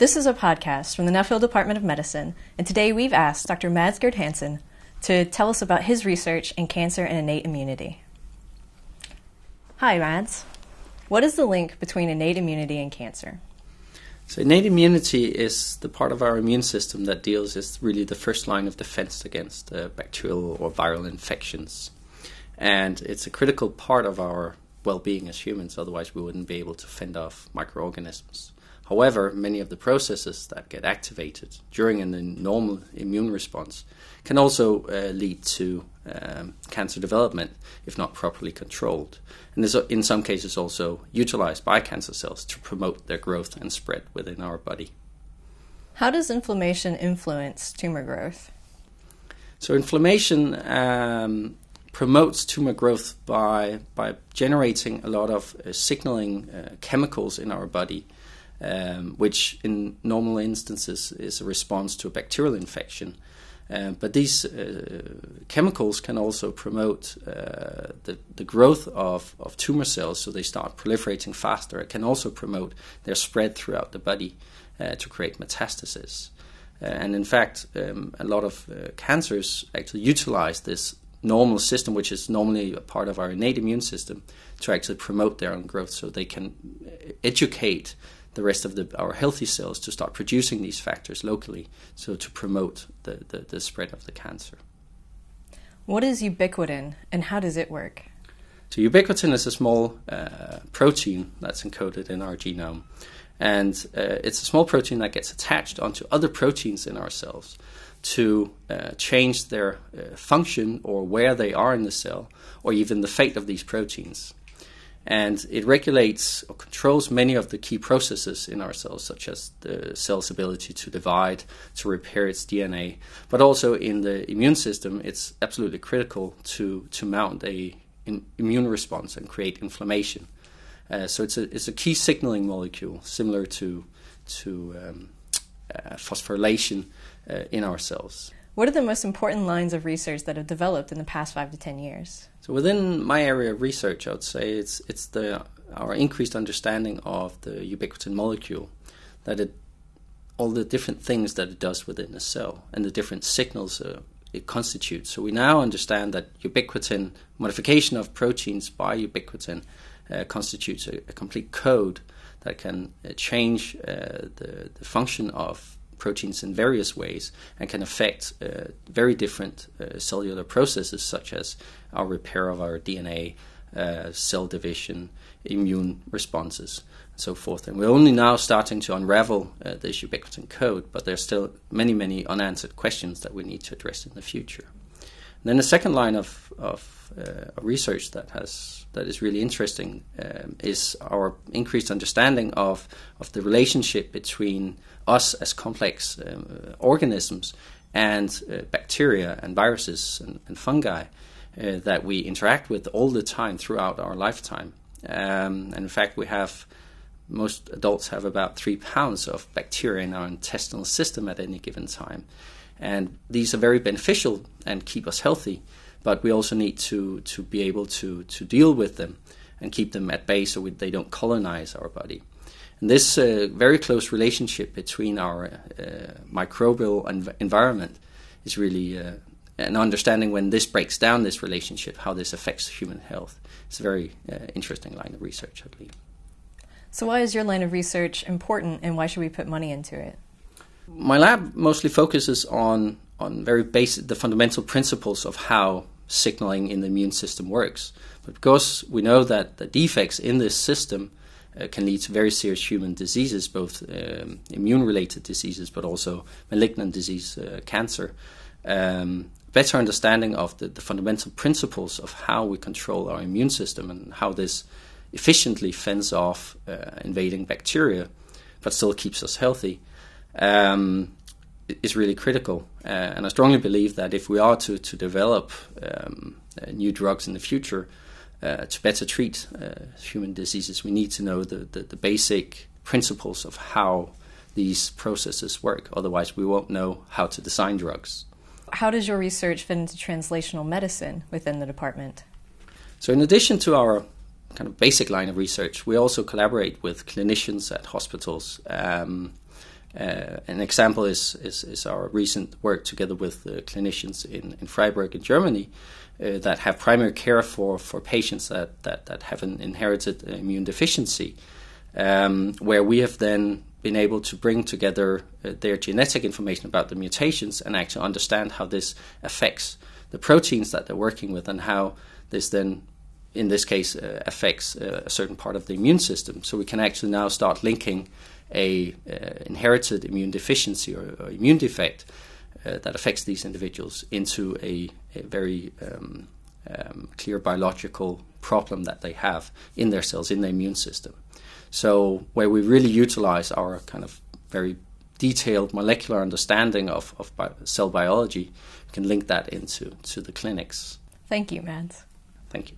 This is a podcast from the Nuffield Department of Medicine, and today we've asked Dr. Mads Gyrd-Hansen to tell us about his research in cancer and innate immunity. Hi, Mads. What is the link between innate immunity and cancer? So innate immunity is the part of our immune system that deals is really the first line of defense against uh, bacterial or viral infections, and it's a critical part of our well-being as humans. Otherwise, we wouldn't be able to fend off microorganisms. However, many of the processes that get activated during a normal immune response can also uh, lead to um, cancer development if not properly controlled. And is in some cases also utilized by cancer cells to promote their growth and spread within our body. How does inflammation influence tumor growth? So, inflammation um, promotes tumor growth by, by generating a lot of uh, signaling uh, chemicals in our body um, which in normal instances is a response to a bacterial infection. Uh, but these uh, chemicals can also promote uh, the, the growth of, of tumor cells so they start proliferating faster. It can also promote their spread throughout the body uh, to create metastasis. Uh, and in fact, um, a lot of uh, cancers actually utilize this normal system, which is normally a part of our innate immune system, to actually promote their own growth so they can educate the rest of the, our healthy cells to start producing these factors locally, so to promote the, the, the spread of the cancer. What is ubiquitin and how does it work? So, ubiquitin is a small uh, protein that's encoded in our genome. And uh, it's a small protein that gets attached onto other proteins in our cells to uh, change their uh, function or where they are in the cell, or even the fate of these proteins and it regulates or controls many of the key processes in our cells, such as the cell's ability to divide, to repair its DNA, but also in the immune system, it's absolutely critical to, to mount a immune response and create inflammation. Uh, so it's a, it's a key signaling molecule, similar to, to um, uh, phosphorylation uh, in our cells. What are the most important lines of research that have developed in the past five to ten years? So within my area of research, I would say it's it's the our increased understanding of the ubiquitin molecule, that it all the different things that it does within a cell and the different signals uh, it constitutes. So we now understand that ubiquitin modification of proteins by ubiquitin uh, constitutes a, a, complete code that can uh, change uh, the, the function of proteins in various ways and can affect uh, very different uh, cellular processes, such as our repair of our DNA, uh, cell division, immune responses, and so forth. And we're only now starting to unravel uh, this ubiquitin code, but there's still many, many unanswered questions that we need to address in the future. Then the second line of, of uh, research that has that is really interesting um, is our increased understanding of of the relationship between us as complex um, organisms and uh, bacteria and viruses and, and fungi uh, that we interact with all the time throughout our lifetime. Um, and in fact, we have most adults have about three pounds of bacteria in our intestinal system at any given time. And these are very beneficial and keep us healthy, but we also need to, to be able to, to deal with them and keep them at bay so we, they don't colonize our body. And this uh, very close relationship between our uh, microbial env- environment is really uh, an understanding when this breaks down this relationship, how this affects human health. It's a very uh, interesting line of research, I believe. So, why is your line of research important and why should we put money into it? My lab mostly focuses on, on very basic, the fundamental principles of how signaling in the immune system works. But because we know that the defects in this system uh, can lead to very serious human diseases, both um, immune related diseases but also malignant disease, uh, cancer. Um, better understanding of the, the, fundamental principles of how we control our immune system and how this efficiently fends off uh, invading bacteria but still keeps us healthy um, is really critical. Uh, and I strongly believe that if we are to, to develop um, uh, new drugs in the future, uh, to better treat uh, human diseases, we need to know the, the, the, basic principles of how these processes work. Otherwise, we won't know how to design drugs. How does your research fit into translational medicine within the department? So, in addition to our kind of basic line of research, we also collaborate with clinicians at hospitals. Um, Uh, an example is, is, is, our recent work together with clinicians in, in Freiburg in Germany uh, that have primary care for, for patients that, that, that have an inherited immune deficiency, um, where we have then been able to bring together uh, their genetic information about the mutations and actually understand how this affects the proteins that they're working with and how this then in this case uh, affects uh, a certain part of the immune system so we can actually now start linking a uh, inherited immune deficiency or, or immune defect uh, that affects these individuals into a, a very um, um, clear biological problem that they have in their cells in the immune system so where we really utilize our kind of very detailed molecular understanding of, of bi- cell biology, we can link that into to the clinics. Thank you, Mads. Thank you.